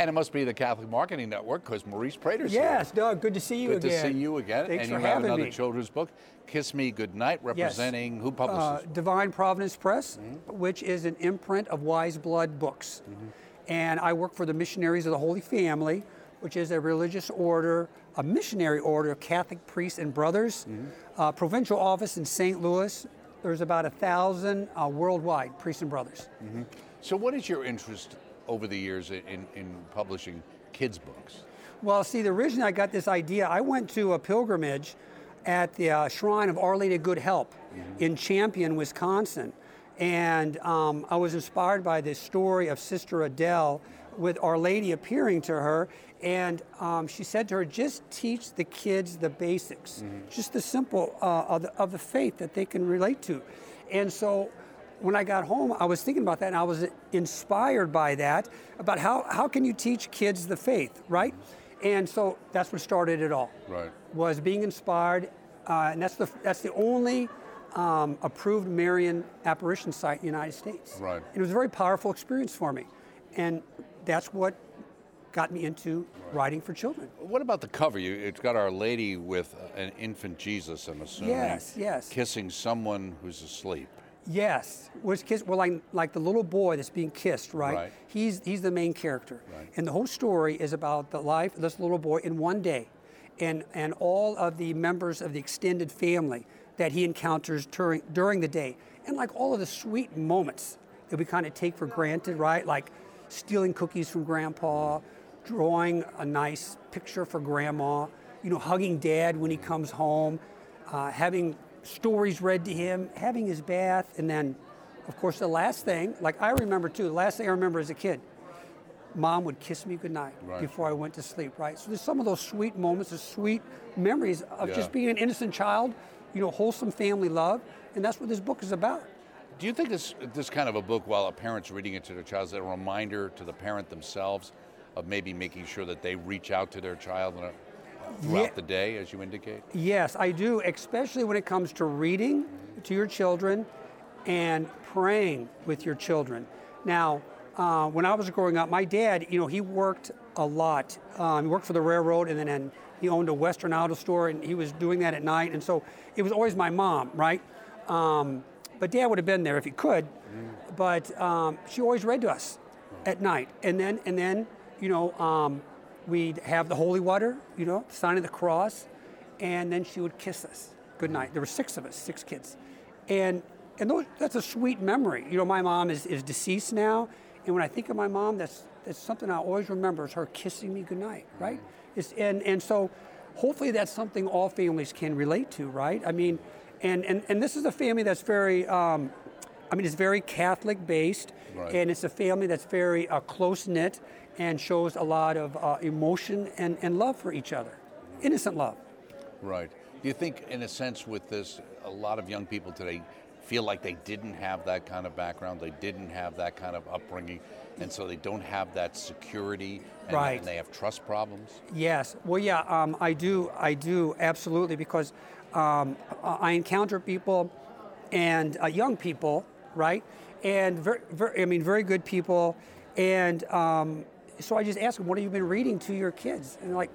And it must be the Catholic Marketing Network because Maurice Prater's here. Yes, Doug, good to see you Good again. to see you again. Thanks and you have another me. children's book, Kiss Me Goodnight, representing who Uh, publishes? Divine Providence Press, Mm-hmm. which is an imprint of Wise Blood Books. And I work for the Missionaries of the Holy Family, which is a religious order, a missionary order of Catholic priests and brothers. Mm-hmm. Uh, provincial office in St. Louis. There's about a thousand uh, worldwide priests and brothers. so, what is your interest over the years in, in, in publishing kids' books? Well, see, the reason I got this idea, I went to a pilgrimage at the uh, Shrine of Our Lady of Good Help in Champion, Wisconsin. And um, I was inspired by this story of Sister Adele with Our Lady appearing to her. And um, she said to her, just teach the kids the basics, just the simple uh, of, the, of the faith that they can relate to. And so when I got home, I was thinking about that and I was inspired by that about how, how can you teach kids the faith, right? And so that's what started it all. Right. Was being inspired, uh, and that's the that's the only um, approved Marian apparition site in the United States. Right. It was a very powerful experience for me, and that's what got me into writing for children. What about the cover? You, it's got Our Lady with an infant Jesus, I'm assuming. Yes, yes. Kissing someone who's asleep. Yes, was kiss well like like the little boy that's being kissed, right? Right. He's he's the main character, Right. and the whole story is about the life of this little boy in one day, and and all of the members of the extended family that he encounters during during the day, and like all of the sweet moments that we kind of take for granted, right? Like stealing cookies from grandpa, drawing a nice picture for grandma, you know, hugging dad when he comes home, uh, having stories read to him, having his bath, and then, of course, the last thing, like I remember too, the last thing I remember as a kid, mom would kiss me goodnight Right. before I went to sleep, right? So there's some of those sweet moments, the sweet memories of Yeah. just being an innocent child, you know, wholesome family love, and that's what this book is about. Do you think this this kind of a book, while a parent's reading it to their child, is a reminder to the parent themselves of maybe making sure that they reach out to their child in a, throughout Yeah. the day, as you indicate? Yes, I do, especially when it comes to reading to your children and praying with your children. Now, uh, when I was growing up, my dad, you know, he worked a lot. Um, he worked for the railroad and then and he owned a Western auto store and he was doing that at night. And so it was always my mom, right? Um, but dad would have been there if he could. But um, she always read to us at night. And then, and then you know, um, we'd have the holy water, you know, the sign of the cross, and then she would kiss us. Good night. There were six of us, six kids. And, and those, that's a sweet memory. You know, my mom is, is deceased now, and when I think of my mom, that's, that's something I always remember is her kissing me goodnight, right? It's, and, and so hopefully that's something all families can relate to, right? I mean, and, and, and this is a family that's very, um, I mean, it's very Catholic based, Right. and it's a family that's very uh, close knit and shows a lot of uh, emotion and, and love for each other, innocent love. Right. Do you think, in a sense, with this, a lot of young people today feel like they didn't have that kind of background, they didn't have that kind of upbringing, and so they don't have that security, and, Right. and they have trust problems? Yes. Well, yeah, um, I do. I do absolutely because um, I encounter people and uh, young people, right? And very, very, I mean, very good people. And um, so I just ask them, "What have you been reading to your kids?" And they're like,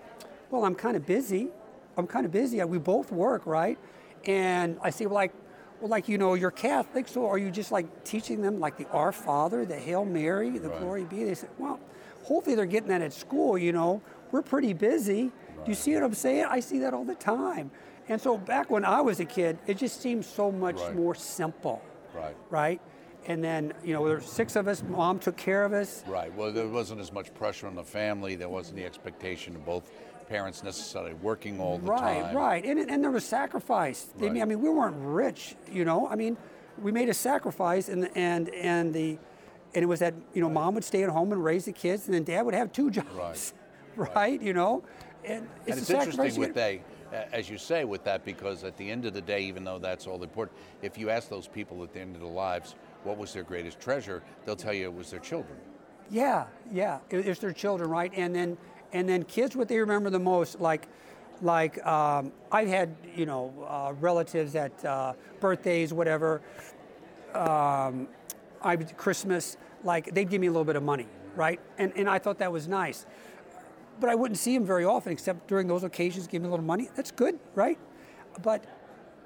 "Well, I'm kind of busy. I'm kind of busy. We both work, right?" And I say, "Well, like." Well, like you know, you're Catholic, so are you just like teaching them like the Our Father, the Hail Mary, the Right. Glory Be? They said, well, hopefully they're getting that at school. You know, we're pretty busy. Do you see what I'm saying? I see that all the time. And so back when I was a kid, it just seemed so much Right. more simple, Right. right? And then you know, there were six of us. Mom took care of us. Right. Well, there wasn't as much pressure on the family. There wasn't the expectation of both parents necessarily working all the right, time. right. right And, and there was sacrifice. Right. I mean, we weren't rich, you know. I mean, we made a sacrifice, and and and the and it was that you know, mom would stay at home and raise the kids, and then dad would have two jobs, right? You know, and it's, and it's a sacrifice interesting with they, as you say, with that, because at the end of the day, even though that's all important, if you ask those people at the end of their lives what was their greatest treasure, they'll tell you it was their children. Yeah, yeah. It- It's their children, right? And then and then kids, what they remember the most, like like um, I've had you know uh, relatives at uh, birthdays, whatever. Um, I Christmas, like they'd give me a little bit of money, right? And, and I thought that was nice. But I wouldn't see him very often, except during those occasions, give me a little money. That's good, right? But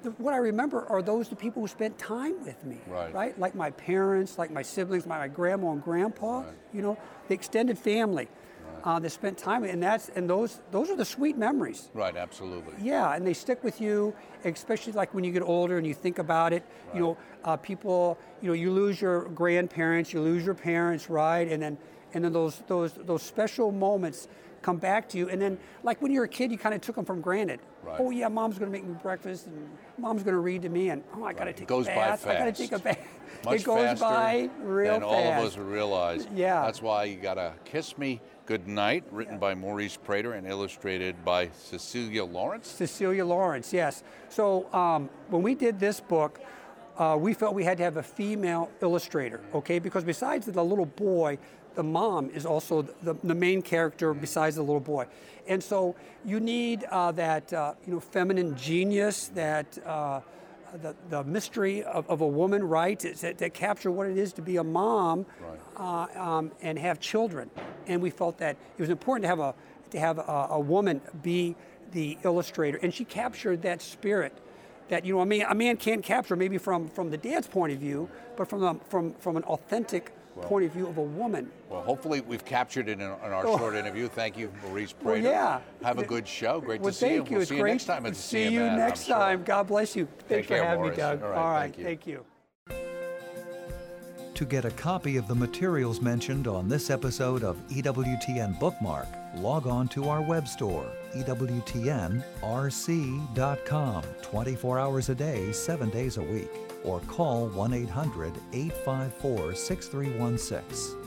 the, what I remember are those the people who spent time with me, Right. Like my parents, like my siblings, my, my grandma and grandpa, you know, the extended family uh, that spent time, and that's and those those are the sweet memories. Right, absolutely. Yeah, and they stick with you, especially like when you get older and you think about it. You know, uh, people, you know, you lose your grandparents, you lose your parents, right? And then, and then those those those special moments come back to you. And then, like when you're a kid, you kind of took them for granted. Right. Oh yeah, mom's going to make me breakfast, and mom's going to read to me, and oh, I got to Right. Take a bath. I got to fast. take a bath. Much it goes by real than fast. all of us realize. Yeah. That's why you gotta kiss me good night, written by Maurice Prater and illustrated by Cecilia Lawrence. Cecilia Lawrence, yes. So um, when we did this book, uh, we felt we had to have a female illustrator, okay? Because besides the little boy, the mom is also the, the main character besides the little boy. And so you need uh, that, uh, you know, feminine genius, that uh, the, the mystery of, of a woman, right? That, that capture what it is to be a mom uh, um, and have children. And we felt that it was important to have a to have a, a woman be the illustrator, and she captured that spirit. That you know, a man, a man can't capture maybe from from the dad's point of view, but from the, from from an authentic point of view of a woman. Well, hopefully we've captured it in, in our Oh. short interview. Thank you, Maurice Well, Prater. yeah. Have a good show. Great well, to see you. thank you. We'll It's see you great. next time at the See you CMN, I'm next sure. time. God bless you. Thanks for care, having Morris. me, Doug. All right, thank you. Thank you. To get a copy of the materials mentioned on this episode of EWTN Bookmark, log on to our web store, EWTNRC.com, 24 hours a day, 7 days a week, or call 1 800 854 6316.